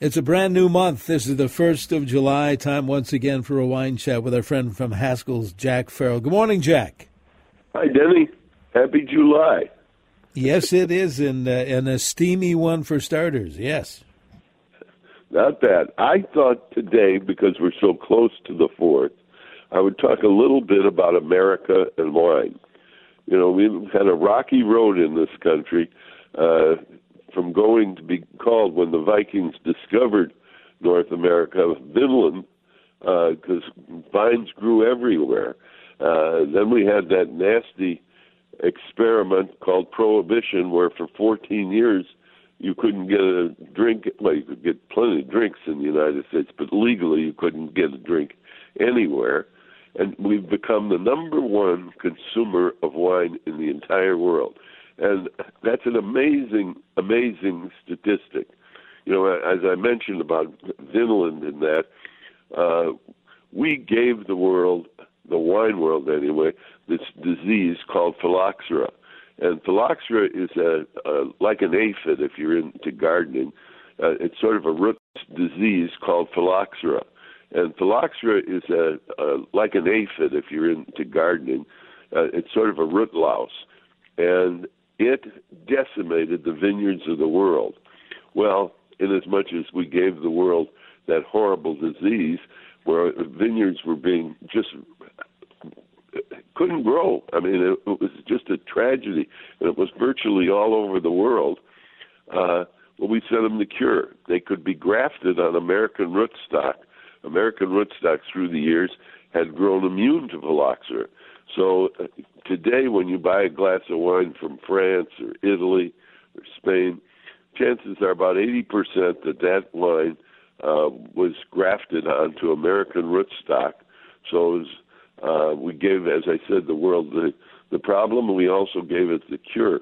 It's a brand new month. This is the 1st of July. Time once again for a wine chat with our friend from Haskell's, Jack Farrell. Good morning, Jack. Hi, Denny. Happy July. Yes, it is, and, uh, and a steamy one for starters. Yes. Not bad. I thought today, because we're so close to the 4th, I would talk a little bit about America and wine. You know, we've had a rocky road in this country. Uh, from going to be called when the Vikings discovered North America, Vinland, because uh, vines grew everywhere. Uh, then we had that nasty experiment called Prohibition, where for 14 years you couldn't get a drink. Well, you could get plenty of drinks in the United States, but legally you couldn't get a drink anywhere. And we've become the number one consumer of wine in the entire world. And that's an amazing, amazing statistic. You know, as I mentioned about Vinland and that, uh, we gave the world, the wine world anyway, this disease called phylloxera. And phylloxera is a, a like an aphid if you're into gardening. Uh, it's sort of a root disease called phylloxera. And phylloxera is a, a like an aphid if you're into gardening. Uh, it's sort of a root louse. And it decimated the vineyards of the world. Well, in as we gave the world that horrible disease where vineyards were being just couldn't grow. I mean, it, it was just a tragedy, and it was virtually all over the world. Uh, well, we sent them the cure. They could be grafted on American rootstock. American rootstock through the years had grown immune to phylloxera. So uh, today, when you buy a glass of wine from France or Italy or Spain, chances are about 80% that that wine uh, was grafted onto American rootstock. So was, uh, we gave, as I said, the world the, the problem, and we also gave it the cure.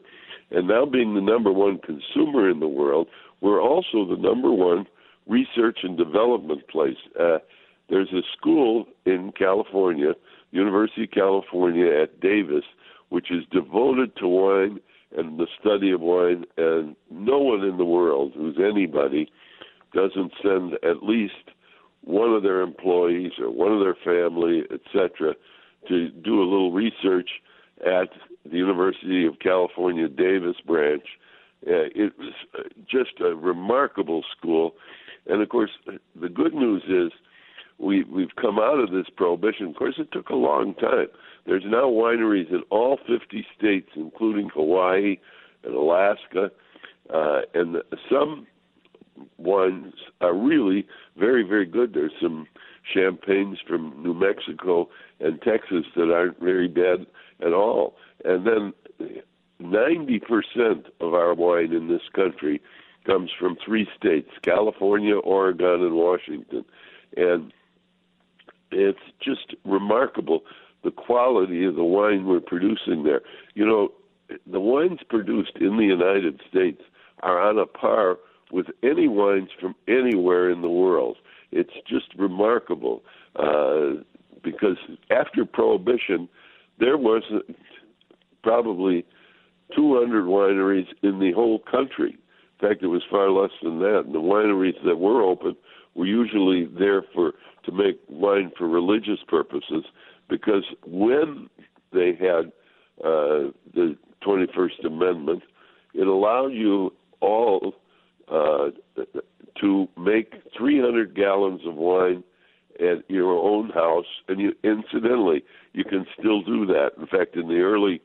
And now, being the number one consumer in the world, we're also the number one research and development place. Uh, there's a school in California University of California at Davis, which is devoted to wine and the study of wine, and no one in the world who's anybody doesn't send at least one of their employees or one of their family, etc., to do a little research at the University of California Davis branch. Uh, it was just a remarkable school, and of course, the good news is we we've come out of this prohibition. Of course, it took a long time. There's now wineries in all 50 states, including Hawaii and Alaska, uh, and some wines are really very very good. There's some champagnes from New Mexico and Texas that aren't very bad at all, and then 90% of our wine in this country comes from three states California, Oregon, and Washington. And it's just remarkable the quality of the wine we're producing there. You know, the wines produced in the United States are on a par with any wines from anywhere in the world. It's just remarkable uh, because after Prohibition, there was probably 200 wineries in the whole country. In fact, it was far less than that. And the wineries that were open were usually there for to make wine for religious purposes because when they had uh, the 21st Amendment, it allowed you all uh, to make 300 gallons of wine at your own house, and you, incidentally, you can still do that. In fact, in the early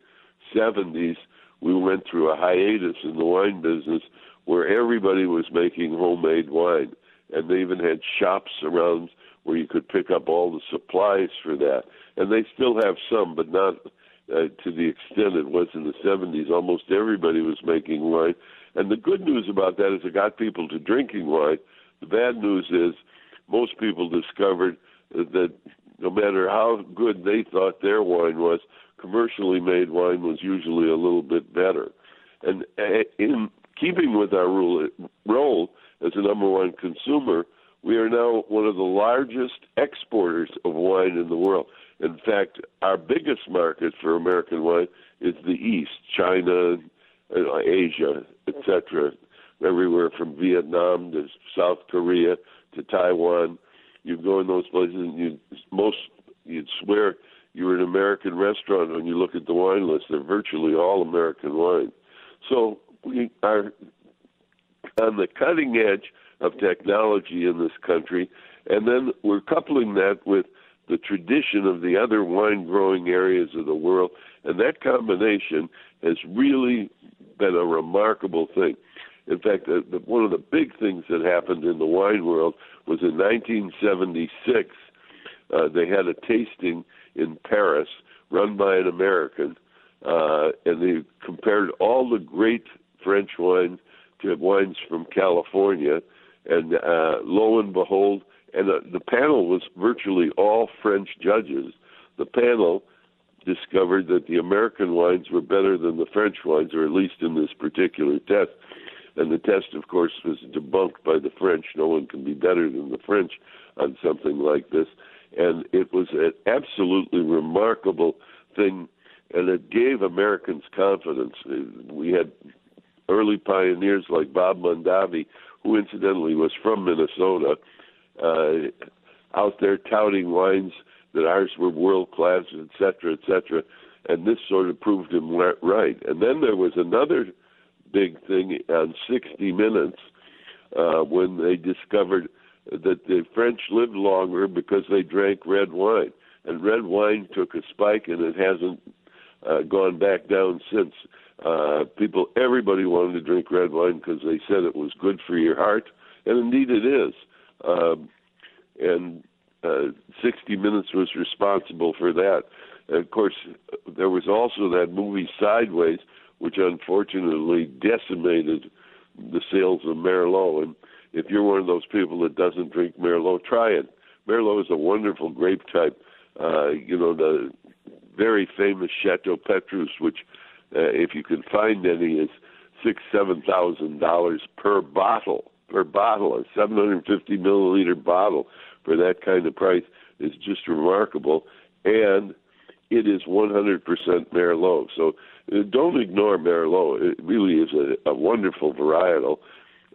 70s, we went through a hiatus in the wine business where everybody was making homemade wine, and they even had shops around where you could pick up all the supplies for that. And they still have some, but not uh, to the extent it was in the 70s. Almost everybody was making wine. And the good news about that is it got people to drinking wine. The bad news is most people discovered that no matter how good they thought their wine was, commercially made wine was usually a little bit better. And uh, in keeping with our role as a number one consumer, we are now one of the largest exporters of wine in the world. In fact, our biggest market for American wine is the East, China, uh, Asia, etc., everywhere from Vietnam to South Korea to Taiwan. You go in those places, and you most you'd swear you're an American restaurant when you look at the wine list. They're virtually all American wine. So we are on the cutting edge of technology in this country, and then we're coupling that with the tradition of the other wine growing areas of the world, and that combination has really been a remarkable thing. In fact, the, one of the big things that happened in the wine world was in 1976. Uh, they had a tasting in Paris run by an American, uh, and they compared all the great French wines to wines from California. And uh, lo and behold, and uh, the panel was virtually all French judges. The panel discovered that the American wines were better than the French wines, or at least in this particular test. And the test, of course, was debunked by the French. No one can be better than the French on something like this. And it was an absolutely remarkable thing, and it gave Americans confidence. We had early pioneers like Bob Mondavi, who incidentally was from Minnesota, uh, out there touting wines that ours were world class, et cetera, et cetera. And this sort of proved him right. And then there was another big thing on 60 Minutes uh, when they discovered that the French lived longer because they drank red wine. And red wine took a spike and it hasn't uh, gone back down since. Uh, people, everybody wanted to drink red wine because they said it was good for your heart, and indeed it is. Um, and uh, 60 Minutes was responsible for that. And of course, there was also that movie Sideways, which unfortunately decimated the sales of Merlot. And if you're one of those people that doesn't drink Merlot, try it. Merlot is a wonderful grape type. Uh, you know, the very famous Chateau Petrus, which, uh, if you can find any, is six, seven thousand dollars per bottle. Per bottle, a 750 milliliter bottle for that kind of price is just remarkable, and it is 100% Merlot. So uh, don't ignore Merlot. It really is a, a wonderful varietal,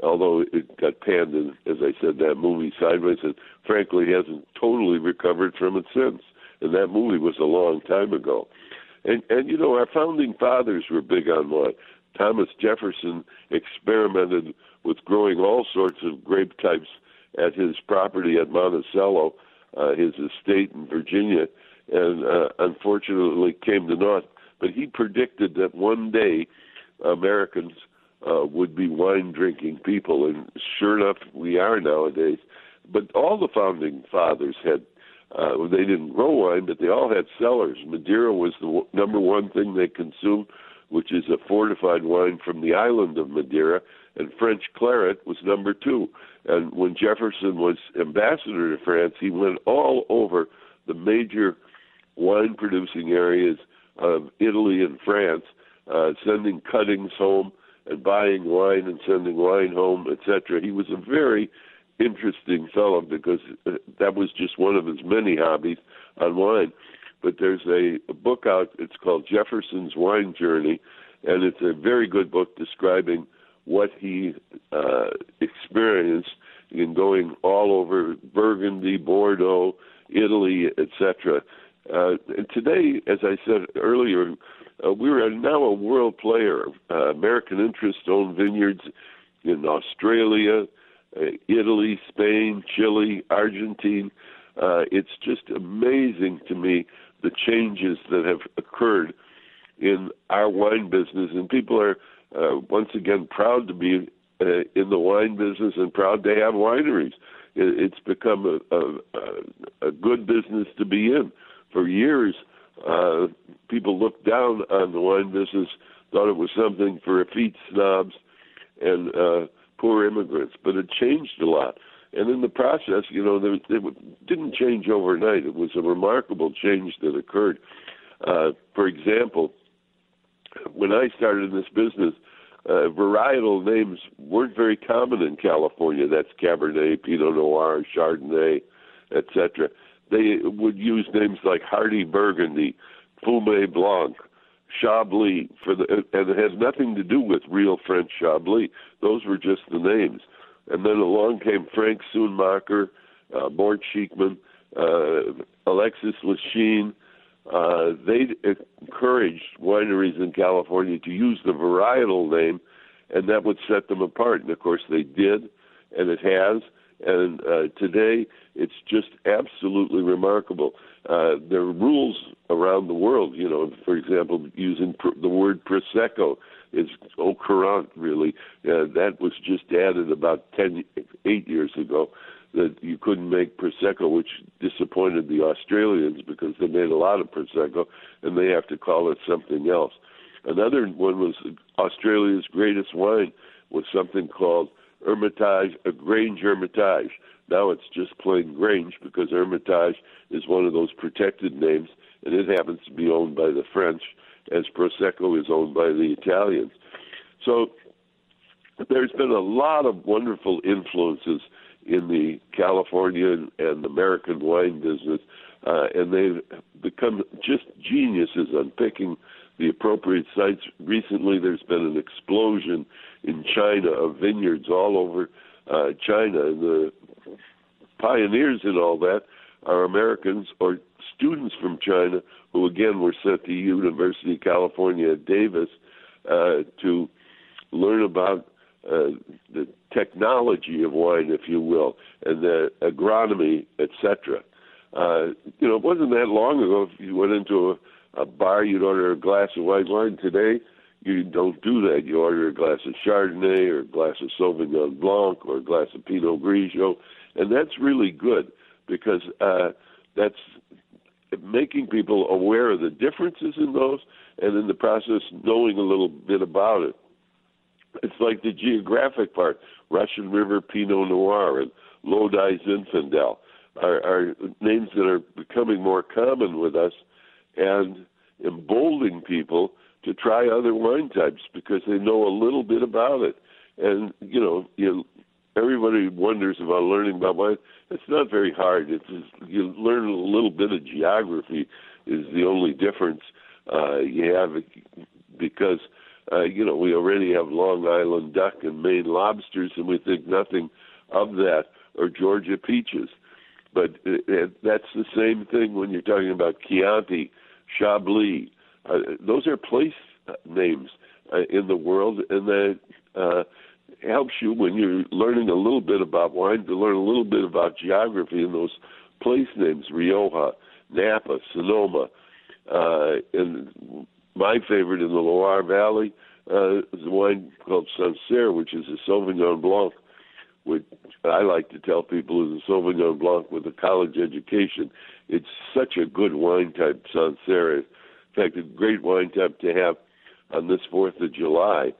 although it got panned in, as I said, that movie Sideways, and frankly hasn't totally recovered from it since. And that movie was a long time ago. And and you know our founding fathers were big on wine. Thomas Jefferson experimented with growing all sorts of grape types at his property at Monticello, uh, his estate in Virginia, and uh, unfortunately came to naught. But he predicted that one day Americans uh, would be wine drinking people, and sure enough, we are nowadays. But all the founding fathers had. Uh, they didn't grow wine, but they all had cellars. Madeira was the w- number one thing they consumed, which is a fortified wine from the island of Madeira, and French claret was number two. And when Jefferson was ambassador to France, he went all over the major wine producing areas of Italy and France, uh, sending cuttings home and buying wine and sending wine home, etc. He was a very interesting fellow because uh, that was just one of his many hobbies on wine. But there's a, a book out, it's called Jefferson's Wine Journey, and it's a very good book describing what he uh, experienced in going all over Burgundy, Bordeaux, Italy, etc. Uh, and today, as I said earlier, uh, we are now a world player. Uh, American interest owned vineyards in Australia, Italy, Spain, Chile, Argentina. Uh, it's just amazing to me the changes that have occurred in our wine business, and people are uh, once again proud to be uh, in the wine business and proud to have wineries. It, it's become a, a, a good business to be in. For years, uh, people looked down on the wine business, thought it was something for effete snobs and uh, poor immigrants, but it changed a lot. And in the process, you know, there, it didn't change overnight. It was a remarkable change that occurred. Uh, for example, when I started in this business, uh, varietal names weren't very common in California. That's Cabernet, Pinot Noir, Chardonnay, etc. They would use names like Hearty Burgundy, Fumé Blanc, Chablis for the, and it has nothing to do with real French Chablis. Those were just the names. And then along came Frank Schoonmaker, uh, Mort Schieckmann, uh, Alexis Lichine. Uh, they encouraged wineries in California to use the varietal name, and that would set them apart. And of course, they did, and it has. And uh, today, it's just absolutely remarkable. Uh, there are rules around the world. You know, for example, using pr- the word prosecco is au courant. Really, uh, that was just added about ten, eight years ago. That you couldn't make prosecco, which disappointed the Australians because they made a lot of prosecco, and they have to call it something else. Another one was Australia's greatest wine was something called Hermitage, a Grange Hermitage. Now it's just plain Grange because Hermitage is one of those protected names, and it happens to be owned by the French, as Prosecco is owned by the Italians. So there's been a lot of wonderful influences in the California and American wine business, uh, and they've become just geniuses on picking the appropriate sites. Recently, there's been an explosion in China of vineyards all over uh, China, and the pioneers in all that are Americans or students from China who, again, were sent to University of California at Davis uh, to learn about uh, the technology of wine, if you will, and the agronomy, etc. Uh, you know, it wasn't that long ago. If you went into a, a bar, you'd order a glass of white wine. Today, you don't do that. You order a glass of Chardonnay or a glass of Sauvignon Blanc or a glass of Pinot Grigio, and that's really good because uh, that's making people aware of the differences in those, and in the process knowing a little bit about it. It's like the geographic part: Russian River Pinot Noir and Lodi Zinfandel are, are names that are becoming more common with us, and emboldening people to try other wine types because they know a little bit about it. And you know, you everybody wonders about learning about wine. It's not very hard. It's just, you learn a little bit of geography is the only difference uh, you have because uh, you know we already have Long Island duck and Maine lobsters, and we think nothing of that or Georgia peaches. But it, it, that's the same thing when you're talking about Chianti, Chablis, uh, those are place names uh, in the world, and that uh, helps you when you're learning a little bit about wine to learn a little bit about geography and those place names: Rioja, Napa, Sonoma, uh, and my favorite in the Loire Valley uh, is a wine called Sancerre, which is a Sauvignon Blanc, which I like to tell people is a Sauvignon Blanc with a college education. It's such a good wine type, Sancerre. In fact, a great wine type to have on this 4th of July.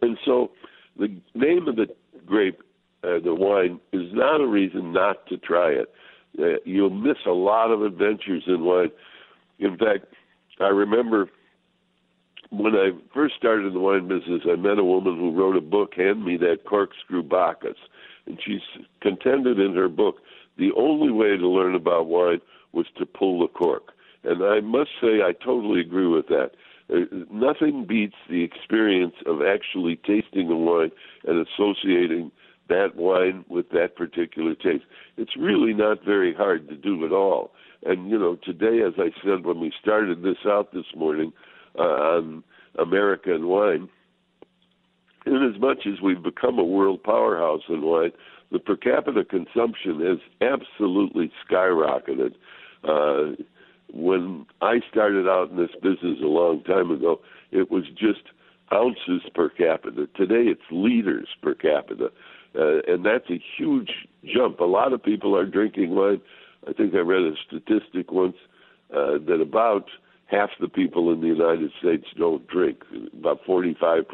And so the name of the grape, uh, the wine, is not a reason not to try it. Uh, you'll miss a lot of adventures in wine. In fact, I remember when I first started in the wine business, I met a woman who wrote a book, Hand Me That Corkscrew Bacchus. And she contended in her book the only way to learn about wine was to pull the cork. And I must say, I totally agree with that. Uh, nothing beats the experience of actually tasting a wine and associating that wine with that particular taste. It's really not very hard to do at all. And, you know, today, as I said when we started this out this morning uh, on American wine, in as much as we've become a world powerhouse in wine, the per capita consumption has absolutely skyrocketed. Uh, when I started out in this business a long time ago, it was just ounces per capita. Today it's liters per capita. Uh, and that's a huge jump. A lot of people are drinking wine. I think I read a statistic once uh, that about half the people in the United States don't drink, about 45%.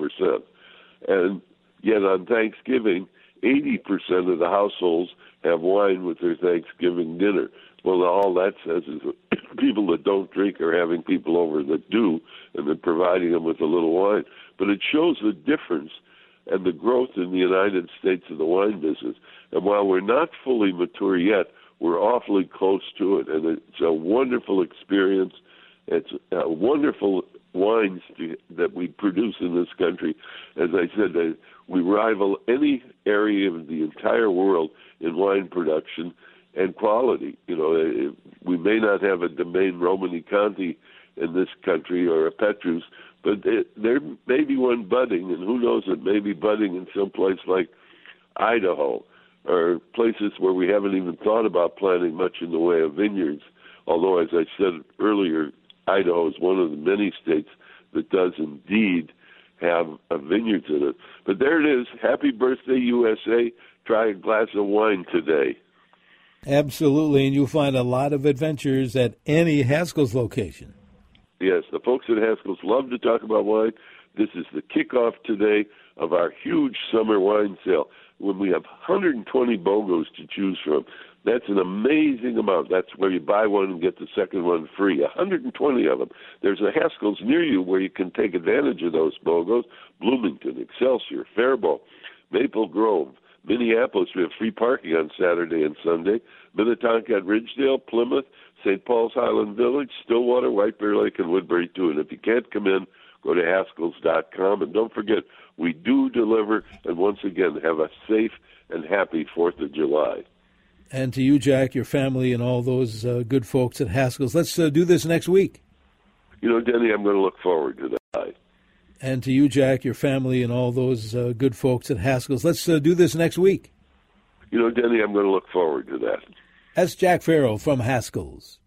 And yet on Thanksgiving, 80% of the households have wine with their Thanksgiving dinner. Well, all that says is people that don't drink are having people over that do, and then providing them with a little wine. But it shows the difference and the growth in the United States of the wine business. And while we're not fully mature yet, we're awfully close to it, and it's a wonderful experience. It's uh, wonderful wines that we produce in this country. As I said, we rival any area of the entire world in wine production and quality. You know, uh, we may not have a Domaine Romanée-Conti in this country or a Petrus, but eh, there may be one budding, and who knows, it may be budding in some place like Idaho or places where we haven't even thought about planting much in the way of vineyards. Although, as I said earlier, Idaho is one of the many states that does indeed have a vineyards in it. But there it is. Happy birthday, USA. Try a glass of wine today. Absolutely, and you'll find a lot of adventures at any Haskell's location. Yes, the folks at Haskell's love to talk about wine. This is the kickoff today of our huge summer wine sale when we have 120 BOGOs to choose from. That's an amazing amount. That's where you buy one and get the second one free. 120 of them. There's a Haskell's near you where you can take advantage of those BOGOs. Bloomington, Excelsior, Faribault, Maple Grove, Minneapolis. We have free parking on Saturday and Sunday. Minnetonka at Ridgedale, Plymouth, St. Paul's Highland Village, Stillwater, White Bear Lake, and Woodbury too. And if you can't come in, go to Haskells.com. And don't forget, we do deliver. And once again, have a safe and happy Fourth of July. And to you, Jack, your family, and all those uh, good folks at Haskell's. Let's uh, do this next week. You know, Denny, I'm going to look forward to that. And to you, Jack, your family, and all those uh, good folks at Haskell's. Let's uh, do this next week. You know, Denny, I'm going to look forward to that. That's Jack Farrell from Haskell's.